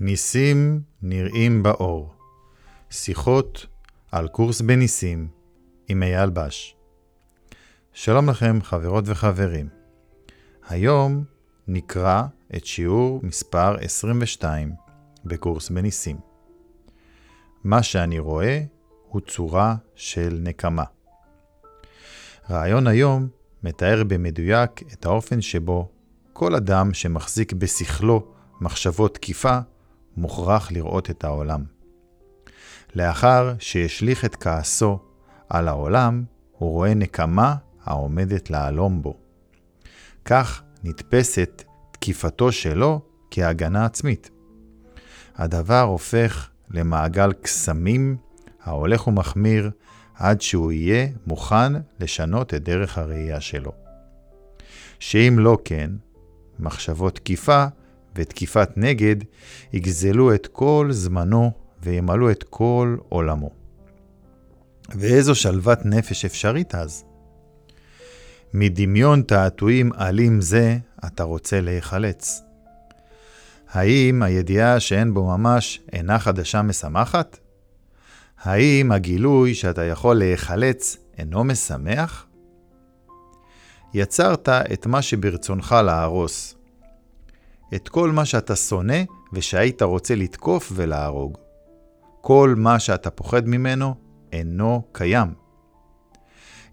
ניסים נראים באור. שיחות על קורס בניסים עם אייל בש. שלום לכם, חברות וחברים. היום נקרא את שיעור מספר 22 בקורס בניסים. מה שאני רואה הוא צורה של נקמה. רעיון היום מתאר במדויק את האופן שבו כל אדם שמחזיק בשכלו מחשבות תקיפה, מוכרח לראות את העולם. לאחר שהשליך את כעסו על העולם, הוא רואה נקמה העומדת להלום בו. כך נתפסת תקיפתו שלו כהגנה עצמית. הדבר הופך למעגל קסמים ההולך ומחמיר עד שהוא יהיה מוכן לשנות את דרך הראייה שלו. שאם לא כן, מחשבות תקיפה ותקיפת נגד יגזלו את כל זמנו וימלאו את כל עולמו. ואיזו שלוות נפש אפשרית אז. מדמיון תעתועים אלים זה אתה רוצה להיחלץ. האם הידיעה שאין בו ממש אינה חדשה משמחת? האם הגילוי שאתה יכול להיחלץ אינו משמח? יצרת את מה שברצונך להרוס, את כל מה שאתה שונא ושהיית רוצה לתקוף ולהרוג. כל מה שאתה פוחד ממנו אינו קיים.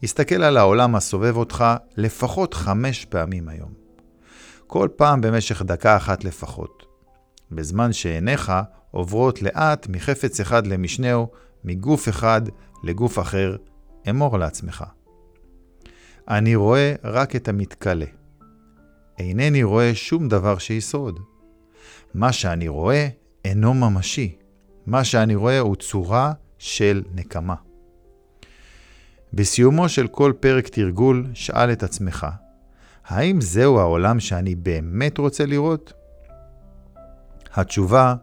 הסתכל על העולם הסובב אותך לפחות חמש פעמים היום. כל פעם במשך דקה אחת לפחות. בזמן שעיניך עוברות לאט מחפץ אחד למשנהו, מגוף אחד לגוף אחר, אמור לעצמך. אני רואה רק את המתכלה. אינני רואה שום דבר שישרוד. מה שאני רואה אינו ממשי. מה שאני רואה הוא צורה של נקמה. בסיומו של כל פרק תרגול, שאל את עצמך, האם זהו העולם שאני באמת רוצה לראות? התשובה,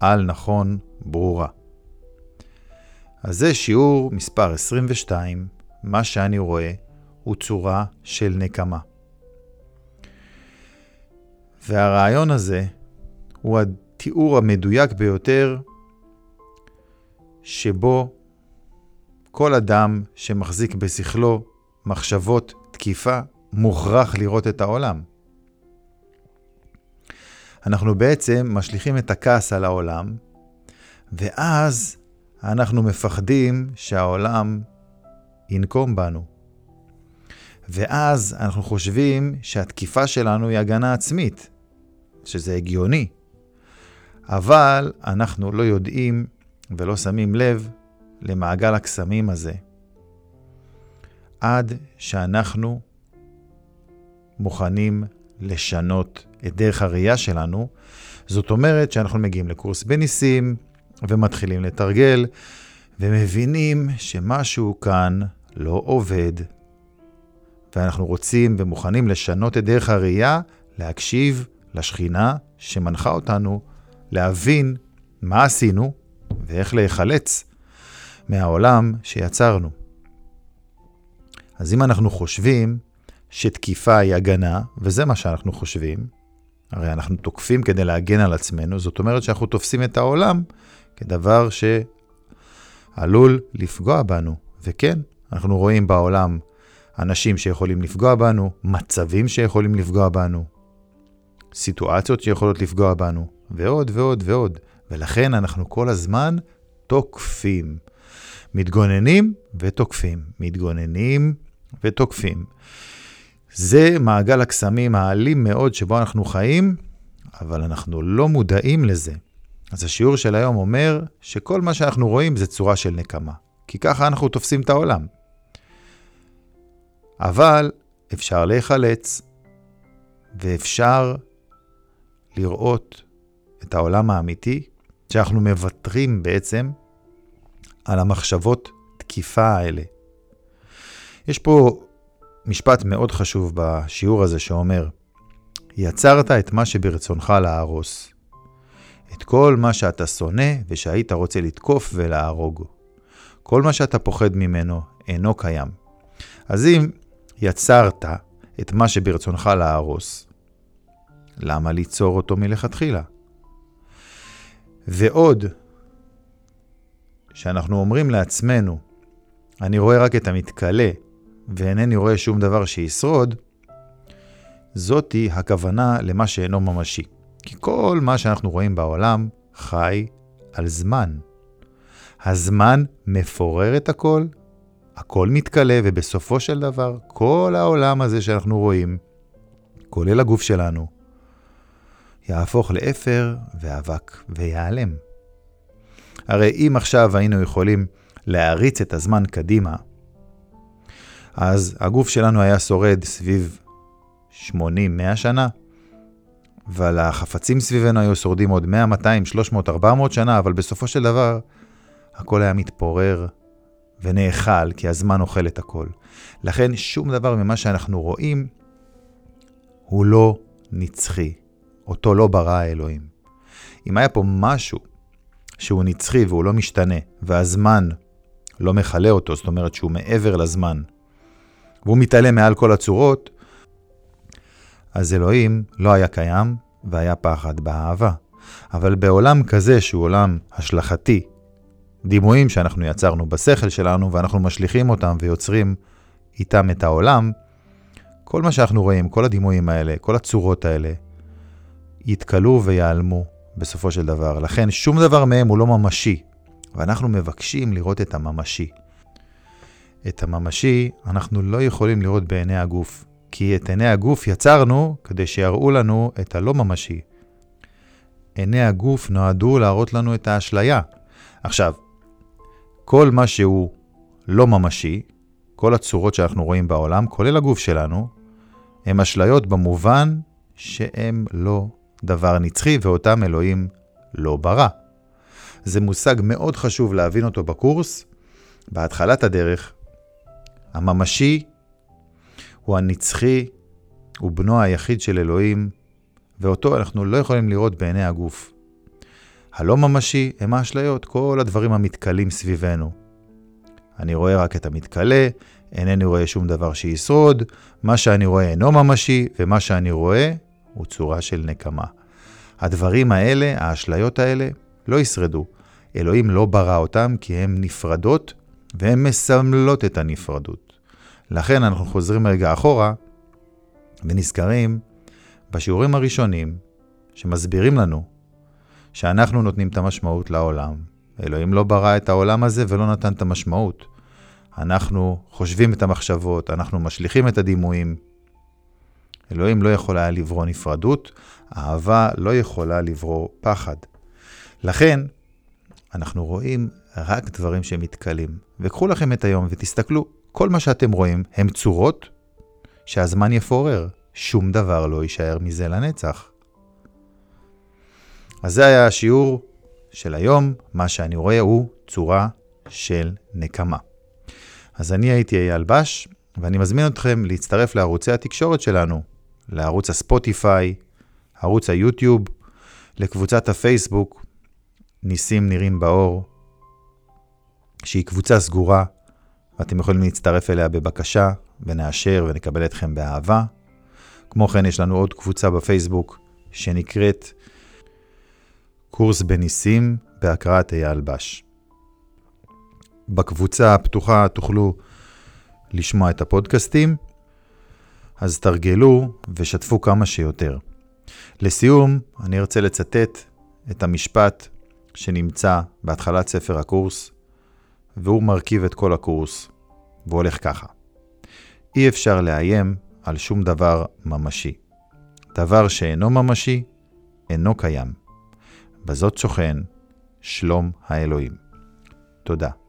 על נכון, ברורה. אז זה שיעור מספר 22, מה שאני רואה הוא צורה של נקמה. והרעיון הזה הוא התיאור המדויק ביותר שבו כל אדם שמחזיק בשכלו מחשבות תקיפה מוכרח לראות את העולם. אנחנו בעצם משליכים את הכעס על העולם, ואז אנחנו מפחדים שהעולם ינקום בנו. ואז אנחנו חושבים שהתקיפה שלנו היא הגנה עצמית, שזה הגיוני. אבל אנחנו לא יודעים ולא שמים לב למעגל הקסמים הזה. עד שאנחנו מוכנים לשנות את דרך הראייה שלנו, זאת אומרת שאנחנו מגיעים לקורס בניסים ומתחילים לתרגל ומבינים שמשהו כאן לא עובד ואנחנו רוצים ומוכנים לשנות את דרך הראייה, להקשיב לשכינה שמנחה אותנו להבין מה עשינו ואיך להיחלץ מהעולם שיצרנו. אז אם אנחנו חושבים שתקיפה היא הגנה, וזה מה שאנחנו חושבים, הרי אנחנו תוקפים כדי להגן על עצמנו, זאת אומרת שאנחנו תופסים את העולם כדבר שעלול לפגוע בנו. וכן, אנחנו רואים בעולם אנשים שיכולים לפגוע בנו, מצבים שיכולים לפגוע בנו, סיטואציות שיכולות לפגוע בנו, ועוד ועוד ועוד. ולכן אנחנו כל הזמן תוקפים. מתגוננים ותוקפים, מתגוננים ותוקפים. זה מעגל הקסמים האלים מאוד שבו אנחנו חיים, אבל אנחנו לא מודעים לזה. אז השיעור של היום אומר שכל מה שאנחנו רואים זה צורה של נקמה, כי ככה אנחנו תופסים את העולם. אבל אפשר להיחלץ, ואפשר לראות את העולם האמיתי, שאנחנו מוותרים בעצם על המחשבות תקיפה האלה. יש פה משפט מאוד חשוב בשיעור הזה שאומר, יצרת את מה שברצונך להרוס. את כל מה שאתה שונא ושהיית רוצה לתקוף ולהרוג. כל מה שאתה פוחד ממנו אינו קיים. אז אם יצרת את מה שברצונך להרוס, למה ליצור אותו מלכתחילה? ועוד, שאנחנו אומרים לעצמנו, אני רואה רק את המתכלה, ואינני רואה שום דבר שישרוד, זאתי הכוונה למה שאינו ממשי. כי כל מה שאנחנו רואים בעולם חי על זמן. הזמן מפורר את הכל, הכל מתכלה, ובסופו של דבר, כל העולם הזה שאנחנו רואים, כולל הגוף שלנו, יהפוך לאפר ואבק ויעלם. הרי אם עכשיו היינו יכולים להריץ את הזמן קדימה, אז הגוף שלנו היה שורד סביב 80-100 שנה, אבל החפצים סביבנו היו שורדים עוד 100, 200, 300, 400 שנה, אבל בסופו של דבר הכל היה מתפורר ונאכל, כי הזמן אוכל את הכל. לכן שום דבר ממה שאנחנו רואים הוא לא נצחי. אותו לא ברא האלוהים. אם היה פה משהו שהוא נצחי והוא לא משתנה, והזמן לא מכלה אותו, זאת אומרת שהוא מעבר לזמן, והוא מתעלם מעל כל הצורות, אז אלוהים לא היה קיים והיה פחד באהבה. אבל בעולם כזה שהוא עולם השלכתי, דימויים שאנחנו יצרנו בשכל שלנו ואנחנו משליכים אותם ויוצרים איתם את העולם, כל מה שאנחנו רואים, כל הדימויים האלה, כל הצורות האלה, יתכלו ויעלמו בסופו של דבר. לכן שום דבר מהם הוא לא ממשי, ואנחנו מבקשים לראות את הממשי. את הממשי אנחנו לא יכולים לראות בעיני הגוף, כי את עיני הגוף יצרנו כדי שיראו לנו את הלא ממשי. עיני הגוף נועדו להראות לנו את האשליה. עכשיו, כל מה שהוא לא ממשי, כל הצורות שאנחנו רואים בעולם, כולל הגוף שלנו, הם אשליות במובן שהם לא דבר נצחי ואותם אלוהים לא ברא. זה מושג מאוד חשוב להבין אותו בקורס. בהתחלת הדרך, הממשי הוא הנצחי, הוא בנו היחיד של אלוהים, ואותו אנחנו לא יכולים לראות בעיני הגוף. הלא ממשי הם האשליות, כל הדברים המתכלים סביבנו. אני רואה רק את המתכלה, אינני רואה שום דבר שישרוד, מה שאני רואה אינו ממשי, ומה שאני רואה הוא צורה של נקמה. הדברים האלה, האשליות האלה, לא ישרדו. אלוהים לא ברא אותם כי הן נפרדות, והן מסמלות את הנפרדות. לכן אנחנו חוזרים רגע אחורה ונזכרים בשיעורים הראשונים שמסבירים לנו שאנחנו נותנים את המשמעות לעולם. אלוהים לא ברא את העולם הזה ולא נתן את המשמעות. אנחנו חושבים את המחשבות, אנחנו משליכים את הדימויים. אלוהים לא יכול היה לברוא נפרדות, אהבה לא יכולה לברוא פחד. לכן, אנחנו רואים רק דברים שמתכלים. וקחו לכם את היום ותסתכלו, כל מה שאתם רואים הם צורות שהזמן יפורר. שום דבר לא יישאר מזה לנצח. אז זה היה השיעור של היום, מה שאני רואה הוא צורה של נקמה. אז אני הייתי אייל בש, ואני מזמין אתכם להצטרף לערוצי התקשורת שלנו, לערוץ הספוטיפיי, ערוץ היוטיוב, לקבוצת הפייסבוק, ניסים נראים באור, שהיא קבוצה סגורה, ואתם יכולים להצטרף אליה בבקשה, ונאשר ונקבל אתכם באהבה. כמו כן, יש לנו עוד קבוצה בפייסבוק שנקראת קורס בניסים בהקראת אייל בש. בקבוצה הפתוחה תוכלו לשמוע את הפודקאסטים, אז תרגלו ושתפו כמה שיותר. לסיום, אני ארצה לצטט את המשפט שנמצא בהתחלת ספר הקורס, והוא מרכיב את כל הקורס, והוא הולך ככה: אי אפשר לאיים על שום דבר ממשי. דבר שאינו ממשי, אינו קיים. בזאת שוכן שלום האלוהים. תודה.